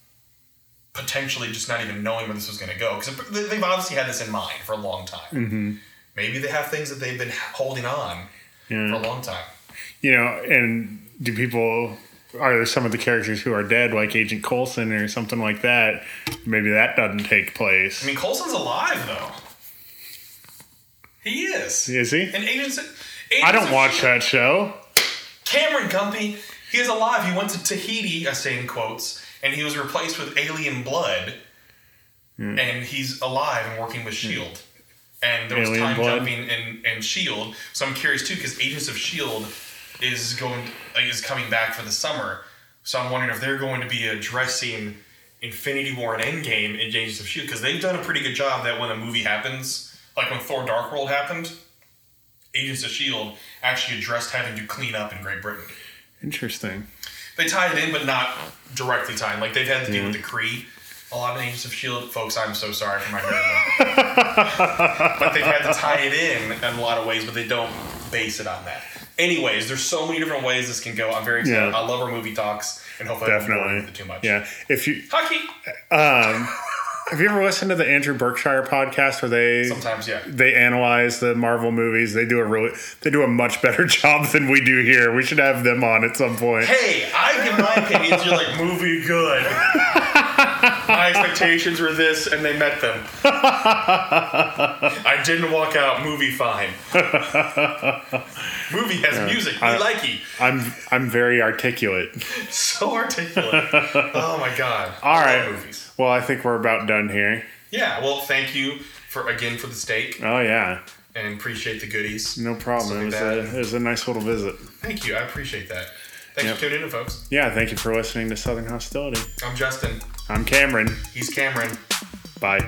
potentially just not even knowing where this was going to go because they've obviously had this in mind for a long time. Mm-hmm. Maybe they have things that they've been holding on for a long time. You know, and do people are there some of the characters who are dead, like Agent Coulson or something like that? Maybe that doesn't take place. I mean, Coulson's alive though. He is. Is he? And Agents. I don't watch that show. Cameron Gumpy, he is alive. He went to Tahiti, I say in quotes, and he was replaced with alien blood. Hmm. And he's alive and working with Shield. E And there was Alien time blood? jumping in, in Shield. So I'm curious too, because Agents of Shield is going is coming back for the summer. So I'm wondering if they're going to be addressing Infinity War and Endgame in Agents of Shield because they've done a pretty good job that when a movie happens, like when Thor: Dark World happened, Agents of Shield actually addressed having to clean up in Great Britain. Interesting. They tied it in, but not directly tied. Like they've had to deal with the mm-hmm. Kree a lot of Agents of Shield folks. I'm so sorry for my hearing. but they've had to tie it in in a lot of ways, but they don't base it on that. Anyways, there's so many different ways this can go. I'm very excited. Yeah. I love our movie talks, and hopefully I don't bore you Definitely. with too much. Yeah. If you Hockey. Um, have you ever listened to the Andrew Berkshire podcast where they Sometimes, yeah. they analyze the Marvel movies? They do a really they do a much better job than we do here. We should have them on at some point. Hey, I give my opinions. You're like movie good. my expectations were this, and they met them. I didn't walk out movie fine. movie has music. We I- like it. I'm I'm very articulate. So articulate. oh my god. All I right. Movies. Well, I think we're about done here. Yeah. Well, thank you for again for the steak Oh yeah, and appreciate the goodies. no problem. It was, a, it was a nice little visit. Thank you. I appreciate that. Thanks Yep. for tuning in, folks. Yeah, thank you for listening to Southern Hostility. I'm Justin. I'm Cameron. He's Cameron. Bye.